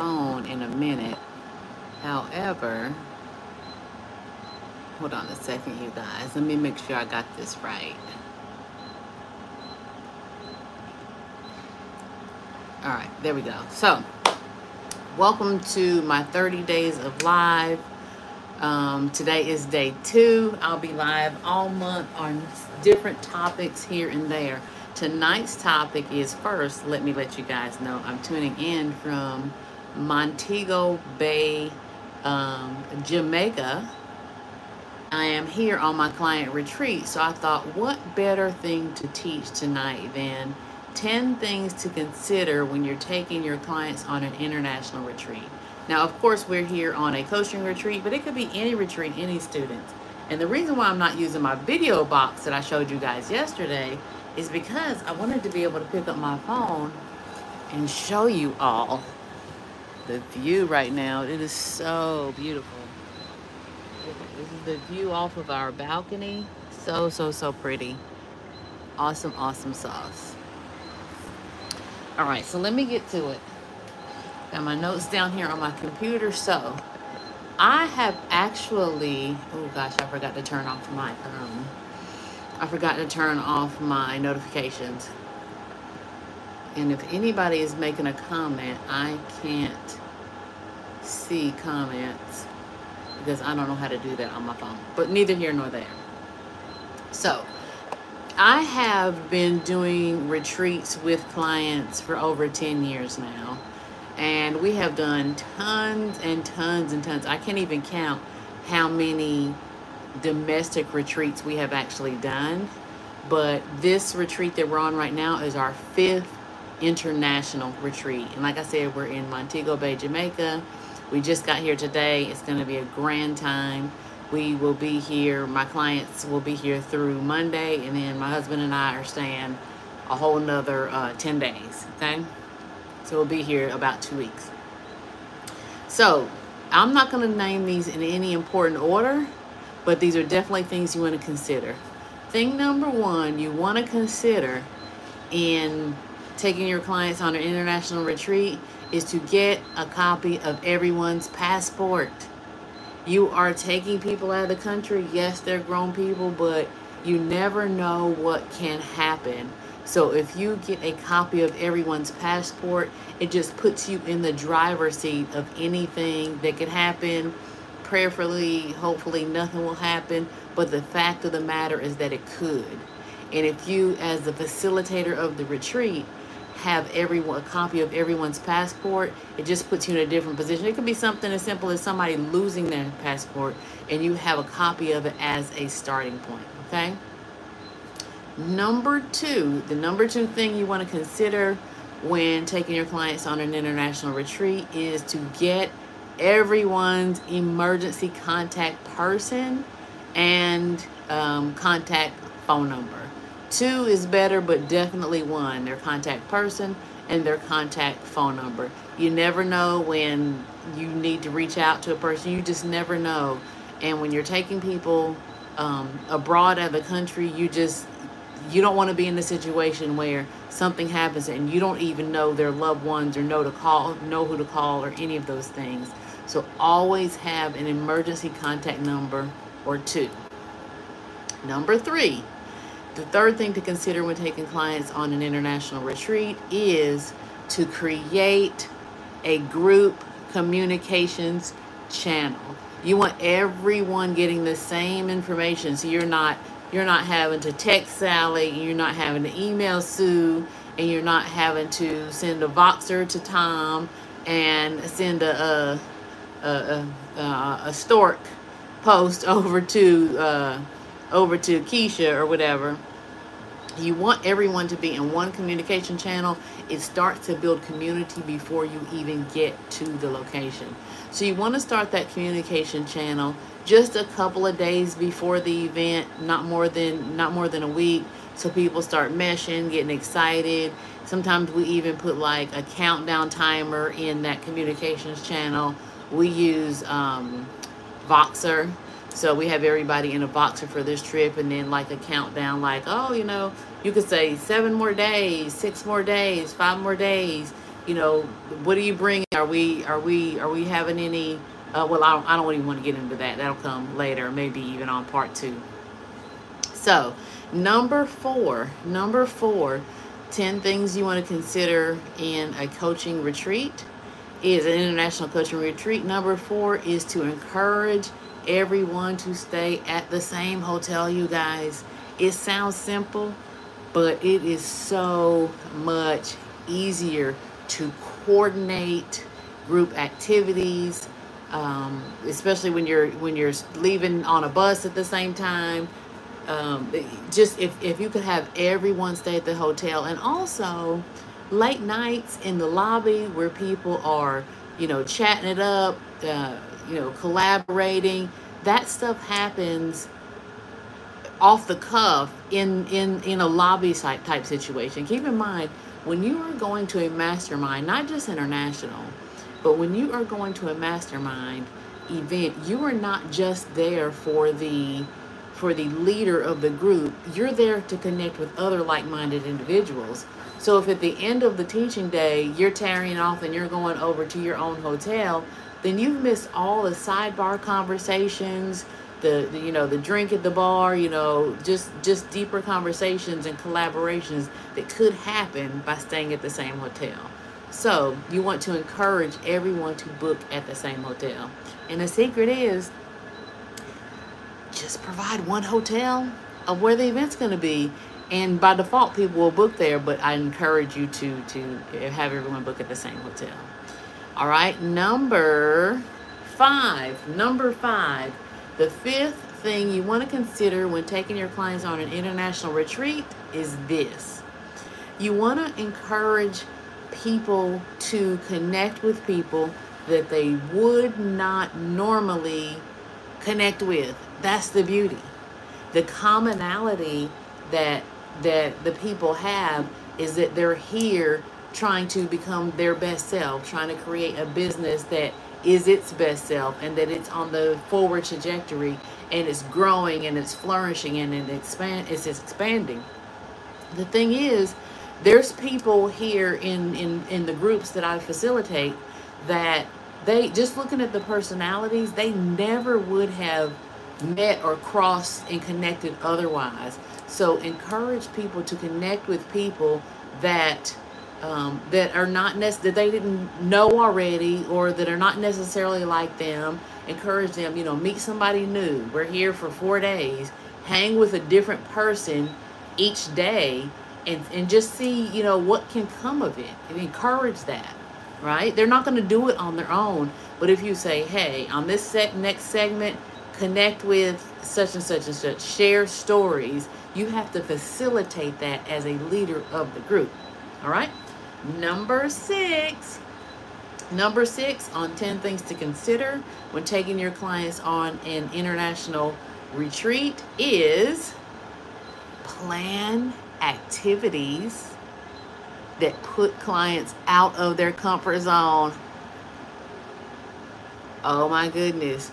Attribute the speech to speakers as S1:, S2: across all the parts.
S1: phone in a minute. However, hold on a second, you guys. Let me make sure I got this right. All right, there we go. So, welcome to my 30 days of live. Um, today is day two. I'll be live all month on different topics here and there. Tonight's topic is first, let me let you guys know, I'm tuning in from Montego Bay, um, Jamaica. I am here on my client retreat, so I thought, what better thing to teach tonight than 10 things to consider when you're taking your clients on an international retreat. Now, of course, we're here on a coaching retreat, but it could be any retreat, any students. And the reason why I'm not using my video box that I showed you guys yesterday is because I wanted to be able to pick up my phone and show you all the view right now. It is so beautiful. This is the view off of our balcony. So, so, so pretty. Awesome, awesome sauce. All right, so let me get to it. Got my notes down here on my computer. So, I have actually, oh gosh, I forgot to turn off my, um, I forgot to turn off my notifications. And if anybody is making a comment, I can't see comments because I don't know how to do that on my phone. But neither here nor there. So, I have been doing retreats with clients for over 10 years now. And we have done tons and tons and tons. I can't even count how many domestic retreats we have actually done. But this retreat that we're on right now is our fifth international retreat. And like I said, we're in Montego Bay, Jamaica. We just got here today. It's going to be a grand time. We will be here, my clients will be here through Monday, and then my husband and I are staying a whole nother uh, 10 days, okay? So we'll be here about two weeks. So I'm not going to name these in any important order, but these are definitely things you want to consider. Thing number one you want to consider in taking your clients on an international retreat is to get a copy of everyone's passport. You are taking people out of the country. Yes, they're grown people, but you never know what can happen. So if you get a copy of everyone's passport, it just puts you in the driver's seat of anything that could happen. Prayerfully, hopefully nothing will happen, but the fact of the matter is that it could. And if you, as the facilitator of the retreat, have everyone a copy of everyone's passport, it just puts you in a different position. It could be something as simple as somebody losing their passport and you have a copy of it as a starting point, okay? Number two, the number two thing you want to consider when taking your clients on an international retreat is to get everyone's emergency contact person and um, contact phone number. Two is better, but definitely one. Their contact person and their contact phone number. You never know when you need to reach out to a person. You just never know. And when you're taking people um, abroad out of the country, you just you don't want to be in the situation where something happens and you don't even know their loved ones or know to call, know who to call, or any of those things. So always have an emergency contact number or two. Number three, the third thing to consider when taking clients on an international retreat is to create a group communications channel. You want everyone getting the same information so you're not you're not having to text Sally, you're not having to email Sue, and you're not having to send a Voxer to Tom and send a a, a, a, a stork post over to uh, over to Keisha or whatever. You want everyone to be in one communication channel. It starts to build community before you even get to the location. So you want to start that communication channel just a couple of days before the event, not more than not more than a week, so people start meshing, getting excited. Sometimes we even put like a countdown timer in that communications channel. We use um, Voxer so we have everybody in a Voxer for this trip and then like a countdown like, oh, you know, you could say seven more days, six more days, five more days. you know, what are you bringing? Are we are we are we having any? Uh, well, I don't, I don't even want to get into that. That'll come later, maybe even on part two. So, number four, number four, 10 things you want to consider in a coaching retreat is an international coaching retreat. Number four is to encourage everyone to stay at the same hotel, you guys. It sounds simple, but it is so much easier to coordinate group activities, um, especially when you're when you're leaving on a bus at the same time. Um, just if, if you could have everyone stay at the hotel and also late nights in the lobby where people are you know chatting it up uh, you know collaborating. That stuff happens off the cuff in in in a lobby site type situation. Keep in mind when you are going to a mastermind not just international but when you are going to a mastermind event you are not just there for the for the leader of the group. You're there to connect with other like-minded individuals. So if at the end of the teaching day you're tearing off and you're going over to your own hotel then you've missed all the sidebar conversations the, the, you know the drink at the bar you know just just deeper conversations and collaborations that could happen by staying at the same hotel. So you want to encourage everyone to book at the same hotel. And the secret is just provide one hotel of where the event's going to be. And by default people will book there but i encourage you to to have everyone book at the same hotel all right, number five. Number five. The fifth thing you want to consider when taking your clients on an international retreat is this. You want to encourage people to connect with people that they would not normally connect with. That's the beauty. The commonality that that the people have is that they're here trying to become their best self, trying to create a business that is its best self and that it's on the forward trajectory and it's growing and it's flourishing and it expand it's expanding. The thing is, there's people here in, in, in the groups that I facilitate that they just looking at the personalities, they never would have met or crossed and connected otherwise. So encourage people to connect with people that um, that are not nec- that they didn't know already or that are not necessarily like them encourage them you know meet somebody new. We're here for four days. Hang with a different person each day and, and just see you know what can come of it and encourage that right? They're not going to do it on their own but if you say hey on this set next segment connect with such and such and such share stories you have to facilitate that as a leader of the group all right Number six. Number six on 10 things to consider when taking your clients on an international retreat is plan activities that put clients out of their comfort zone. Oh my goodness.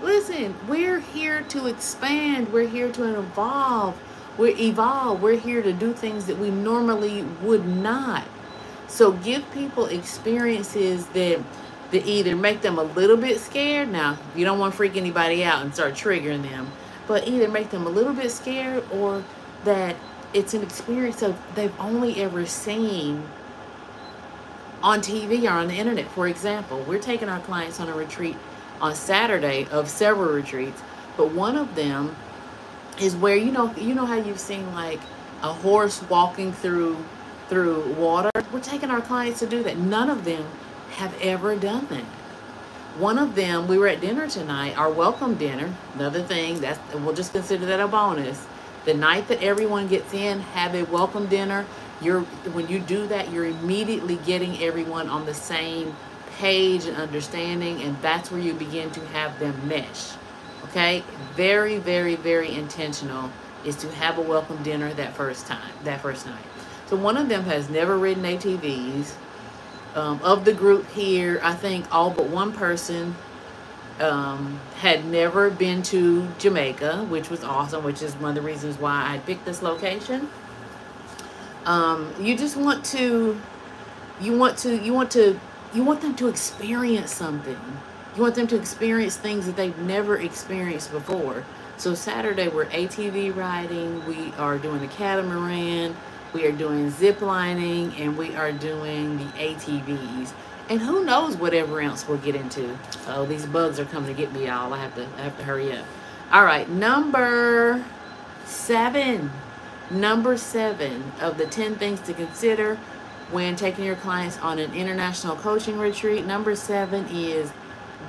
S1: Listen, we're here to expand. We're here to evolve. We're evolve. We're here to do things that we normally would not. So give people experiences that that either make them a little bit scared. Now, you don't want to freak anybody out and start triggering them, but either make them a little bit scared or that it's an experience of they've only ever seen on TV or on the internet. For example, we're taking our clients on a retreat on Saturday of several retreats, but one of them is where you know you know how you've seen like a horse walking through through water. We're taking our clients to do that. None of them have ever done that. One of them, we were at dinner tonight, our welcome dinner. Another thing, that's we'll just consider that a bonus. The night that everyone gets in, have a welcome dinner. You're when you do that, you're immediately getting everyone on the same page and understanding, and that's where you begin to have them mesh. Okay? Very, very, very intentional is to have a welcome dinner that first time, that first night. So one of them has never ridden ATVs. Um, of the group here, I think all but one person um, had never been to Jamaica, which was awesome, which is one of the reasons why I picked this location. Um, you just want to you want to you want to you want them to experience something you want them to experience things that they've never experienced before so saturday we're atv riding we are doing the catamaran we are doing zip lining and we are doing the atvs and who knows whatever else we'll get into. Oh these bugs are coming to get me y'all. I have to i have to hurry up. All right number seven. Number seven of the 10 things to consider when taking your clients on an international coaching retreat. Number seven is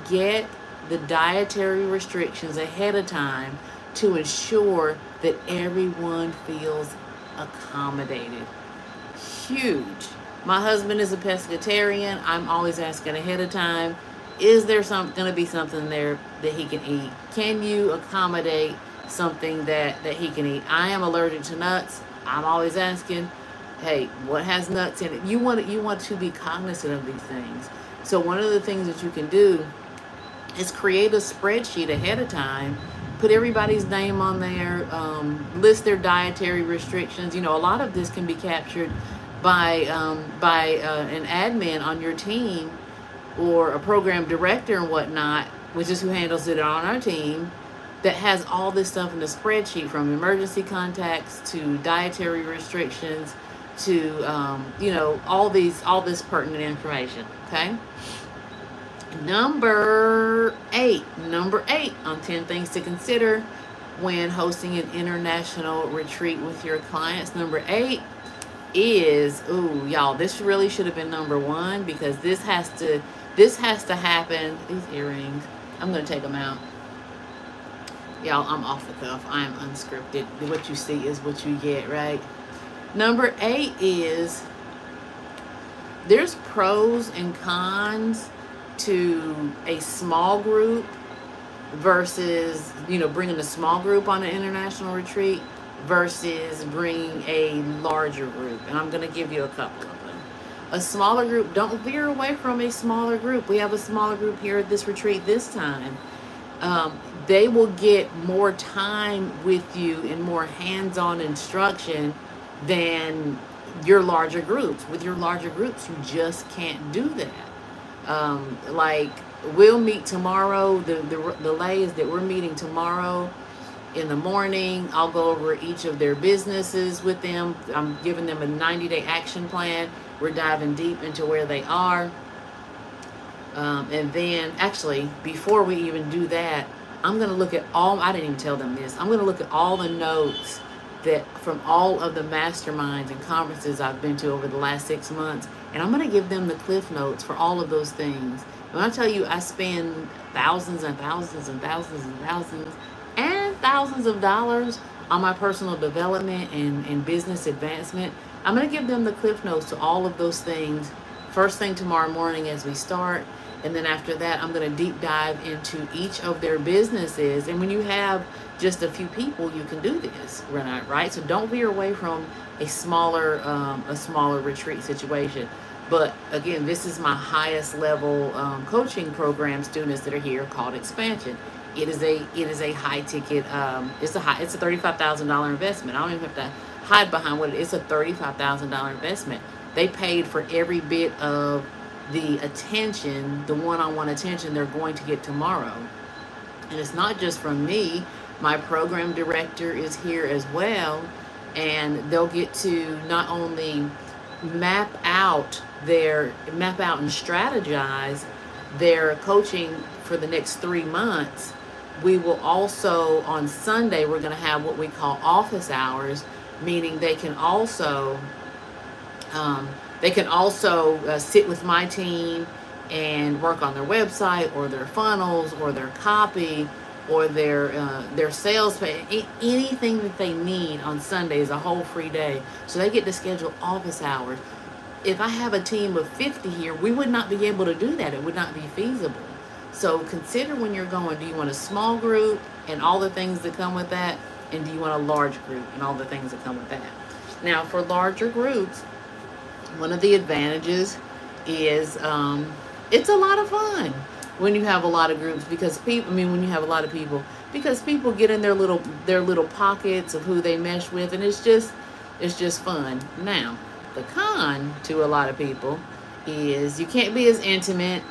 S1: get the dietary restrictions ahead of time to ensure that everyone feels accommodated. Huge. My husband is a pescatarian. I'm always asking ahead of time, is there some going to be something there that he can eat? Can you accommodate something that that he can eat? I am allergic to nuts. I'm always asking, hey, what has nuts in it? You want you want to be cognizant of these things. So one of the things that you can do is create a spreadsheet ahead of time, put everybody's name on there, um, list their dietary restrictions. You know, a lot of this can be captured by um, by uh, an admin on your team or a program director and whatnot, which is who handles it on our team that has all this stuff in the spreadsheet from emergency contacts to dietary restrictions to um, you know all these all this pertinent information okay number eight. Number eight on 10 things to consider when hosting an international retreat with your clients. Number eight is ooh y'all this really should have been number one because this has to this has to happen. These earrings. I'm gonna take them out. Y'all i'm off the cuff. I am unscripted. What you see is what you get right? Number eight is there's pros and cons to a small group versus, you know, bringing a small group on an international retreat versus bringing a larger group. And I'm going to give you a couple of them. A smaller group, don't veer away from a smaller group. We have a smaller group here at this retreat this time. Um, they will get more time with you and more hands on instruction than your larger groups. With your larger groups, you just can't do that. Um, like we'll meet tomorrow. The, the the lay is that we're meeting tomorrow in the morning. I'll go over each of their businesses with them. I'm giving them a 90 day action plan. We're diving deep into where they are. Um, and then, actually, before we even do that, I'm going to look at all, I didn't even tell them this. I'm going to look at all the notes that from all of the masterminds and conferences I've been to over the last six months, and I'm going to give them the cliff notes for all of those things. When I tell you I spend thousands and thousands and thousands and thousands and thousands of dollars on my personal development and, and business advancement, I'm going to give them the cliff notes to all of those things first thing tomorrow morning as we start. And then after that, I'm going to deep dive into each of their businesses. And when you have just a few people, you can do this, right? Right. So don't veer away from a smaller, um, a smaller retreat situation. But again, this is my highest level um, coaching program students that are here called Expansion. It is a it is a high ticket. Um, it's a high. It's a thirty five thousand dollar investment. I don't even have to hide behind what it is. It's a thirty five thousand dollar investment. They paid for every bit of the attention, the one on one attention they're going to get tomorrow. And it's not just from me, my program director is here as well, and they'll get to not only map out their map out and strategize their coaching for the next three months. We will also on Sunday we're going to have what we call office hours, meaning they can also um, they can also uh, sit with my team and work on their website or their funnels or their copy or their uh, their sales pay, anything that they need on Sunday is a whole free day. So they get to schedule office hours. If I have a team of 50 here, we would not be able to do that. It would not be feasible. So consider when you're going, do you want a small group and all the things that come with that? And do you want a large group and all the things that come with that? Now, for larger groups, one of the advantages is um, it's a lot of fun when you have a lot of groups because people I mean when you have a lot of people because people get in their little their little pockets of who they mesh with and it's just it's just fun. Now, the con to a lot of people is you can't be as intimate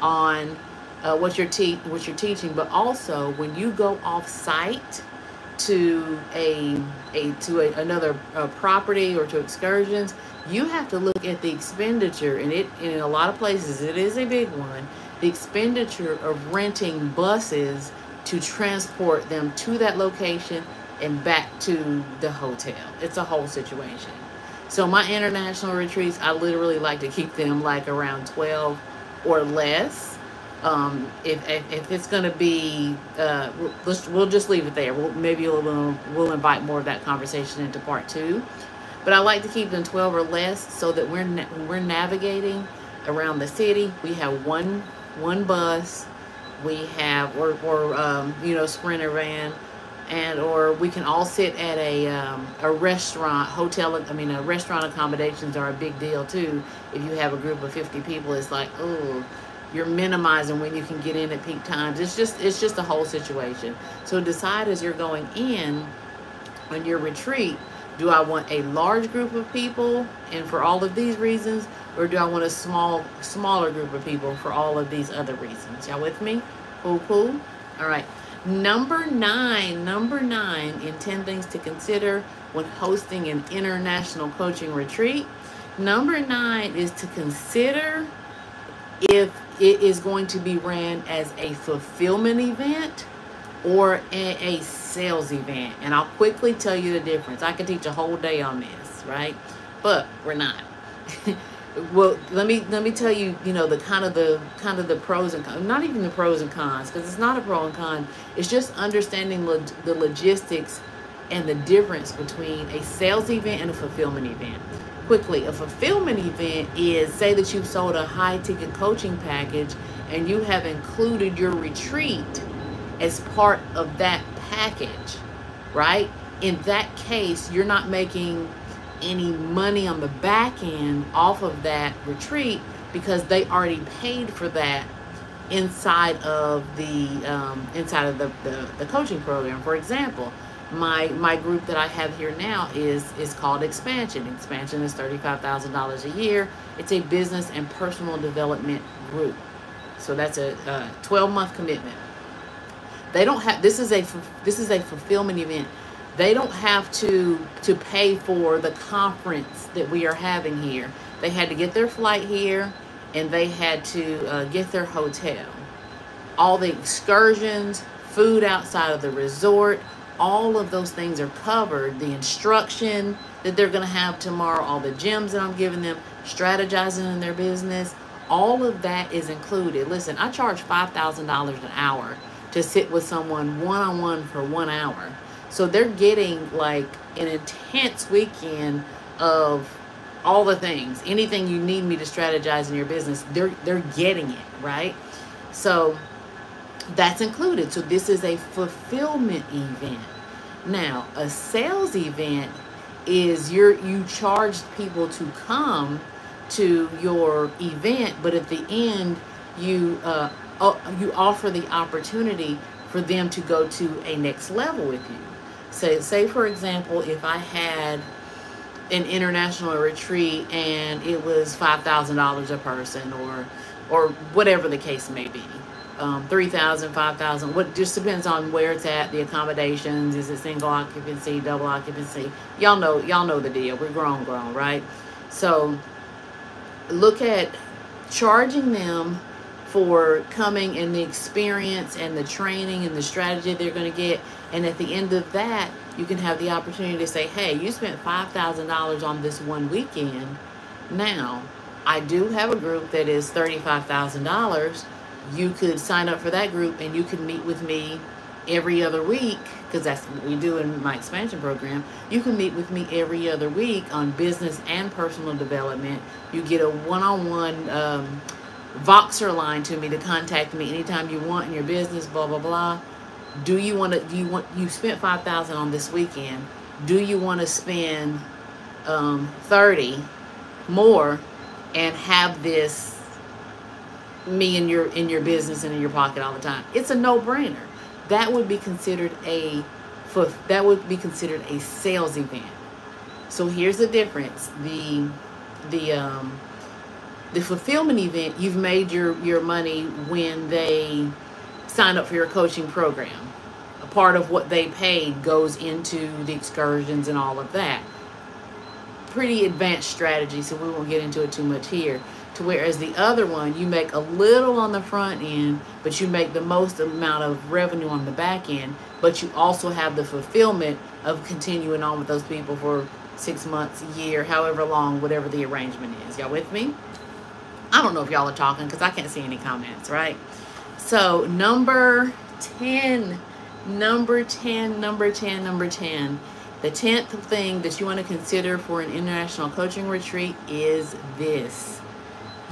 S1: on uh, what you're te- what you're teaching, but also when you go off site to a a to a, another uh, property or to excursions, you have to look at the expenditure, and it in a lot of places it is a big one. The expenditure of renting buses to transport them to that location and back to the hotel. It's a whole situation. So my international retreats, I literally like to keep them like around 12 or less. Um, if, if, if it's going to be, uh, we'll, we'll just leave it there. We'll, maybe we'll, we'll invite more of that conversation into part two. But I like to keep them 12 or less so that we're, na we're navigating around the city. We have one, one bus. We have, or, or um, you know, Sprinter van and or we can all sit at a um, a restaurant hotel i mean a restaurant accommodations are a big deal too. If you have a group of 50 people it's like oh you're minimizing when you can get in at peak times. It's just it's just a whole situation. So decide as you're going in on your retreat do i want a large group of people? And for all of these reasons or do i want a small smaller group of people for all of these other reasons y'all with me cool cool all right Number nine, number nine in 10 things to consider when hosting an international coaching retreat. Number nine is to consider if it is going to be ran as a fulfillment event or a, a sales event. And I'll quickly tell you the difference. I could teach a whole day on this, right? But we're not. well let me let me tell you you know the kind of the kind of the pros and cons not even the pros and cons because it's not a pro and con. It's just understanding log the logistics and the difference between a sales event and a fulfillment event. Quickly a fulfillment event is say that you've sold a high ticket coaching package and you have included your retreat as part of that package right? In that case you're not making any money on the back end off of that retreat because they already paid for that inside of the um, inside of the, the, the coaching program. For example, my my group that I have here now is is called Expansion. Expansion is thirty five thousand dollars a year. It's a business and personal development group. So that's a, twelve month commitment. They don't have this is a this is a fulfillment event they don't have to to pay for the conference that we are having here. They had to get their flight here and they had to uh, get their hotel. All the excursions, food outside of the resort, all of those things are covered. The instruction that they're going to have tomorrow, all the gems that I'm giving them, strategizing in their business, all of that is included. Listen, I charge $5,000 an hour to sit with someone one on one for one hour. So they're getting like an intense weekend of all the things. Anything you need me to strategize in your business, they're they're getting it, right? So that's included. So this is a fulfillment event. Now, a sales event is you're you charge people to come to your event, but at the end you uh, you offer the opportunity for them to go to a next level with you. So, say for example, if I had an international retreat and it was five thousand dollars a person, or or whatever the case may be, um, three thousand, five thousand. What just depends on where it's at, the accommodations. Is it single occupancy, double occupancy? Y'all know, y'all know the deal. We're grown, grown, right? So look at charging them for coming and the experience and the training and the strategy they're going to get. And at the end of that, you can have the opportunity to say, hey, you spent $5,000 on this one weekend. Now, I do have a group that is $35,000. You could sign up for that group and you can meet with me every other week because that's what we do in my expansion program. You can meet with me every other week on business and personal development. You get a one on one Voxer line to me to contact me anytime you want in your business, blah, blah, blah. Do you want to, do you want, you spent 5000 on this weekend. Do you want to spend um, 30 more and have this me in your in your business and in your pocket all the time? It's a no-brainer. That would be considered a for that would be considered a sales event. So here's the difference. The the um The fulfillment event, you've made your, your money when they sign up for your coaching program. A part of what they paid goes into the excursions and all of that. Pretty advanced strategy, so we won't get into it too much here. To whereas the other one, you make a little on the front end, but you make the most amount of revenue on the back end, but you also have the fulfillment of continuing on with those people for six months, a year, however long, whatever the arrangement is. Y'all with me? I don't know if y'all are talking because I can't see any comments, right? So, number 10, number 10, number 10, number 10. The 10th thing that you want to consider for an international coaching retreat is this.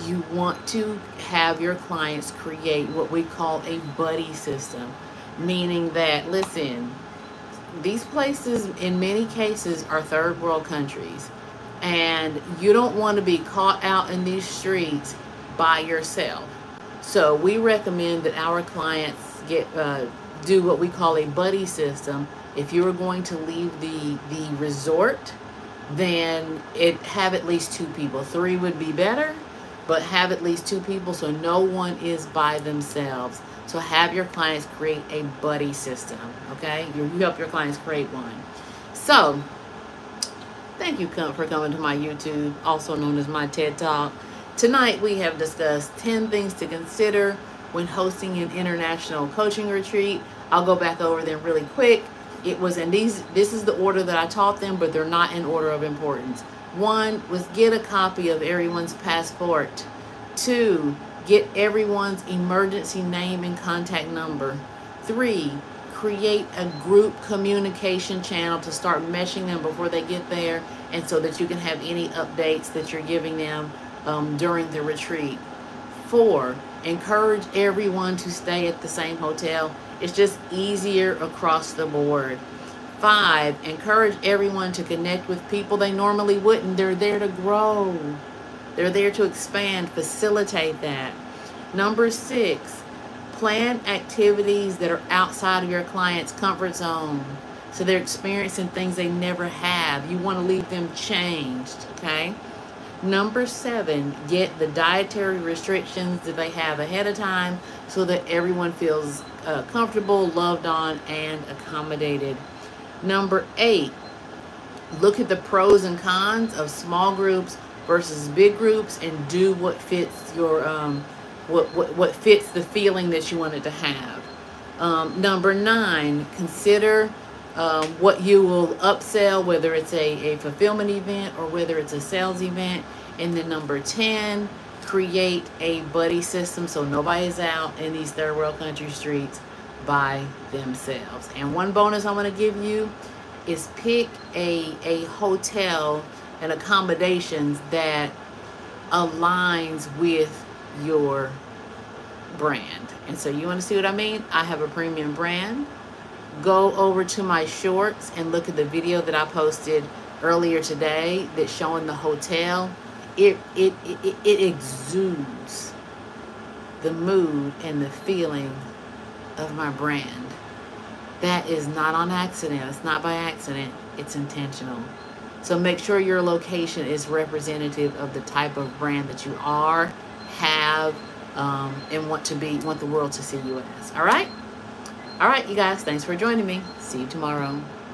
S1: You want to have your clients create what we call a buddy system, meaning that, listen, these places in many cases are third world countries and you don't want to be caught out in these streets by yourself so we recommend that our clients get uh, do what we call a buddy system. If you are going to leave the the resort, then it have at least two people. Three would be better, but have at least two people so no one is by themselves. So have your clients create a buddy system. Okay, you, you help your clients create one. So thank you for coming to my YouTube, also known as my TED Talk. Tonight we have discussed 10 things to consider when hosting an international coaching retreat. I'll go back over them really quick. It was in these this is the order that I taught them, but they're not in order of importance. One was get a copy of everyone's passport. Two, get everyone's emergency name and contact number. Three, create a group communication channel to start meshing them before they get there and so that you can have any updates that you're giving them um, during the retreat. Four, encourage everyone to stay at the same hotel. It's just easier across the board. Five, encourage everyone to connect with people they normally wouldn't. They're there to grow. They're there to expand, facilitate that. Number six, plan activities that are outside of your client's comfort zone. So they're experiencing things they never have. You want to leave them changed, okay? Number seven, get the dietary restrictions that they have ahead of time so that everyone feels uh, comfortable, loved on, and accommodated. Number eight, look at the pros and cons of small groups versus big groups and do what fits your um, what, what what fits the feeling that you wanted to have. Um, number nine, consider um, what you will upsell, whether it's a, a fulfillment event or whether it's a sales event. And then number 10, create a buddy system so nobody's out in these third world country streets by themselves. And one bonus I want to give you is pick a, a hotel and accommodations that aligns with your brand. And so you want to see what I mean? I have a premium brand go over to my shorts and look at the video that I posted earlier today that's showing the hotel. It, it, it, it exudes the mood and the feeling of my brand. That is not on accident. It's not by accident. It's intentional. So make sure your location is representative of the type of brand that you are, have, um, and want to be, want the world to see you as. All right? All right, you guys, thanks for joining me. See you tomorrow.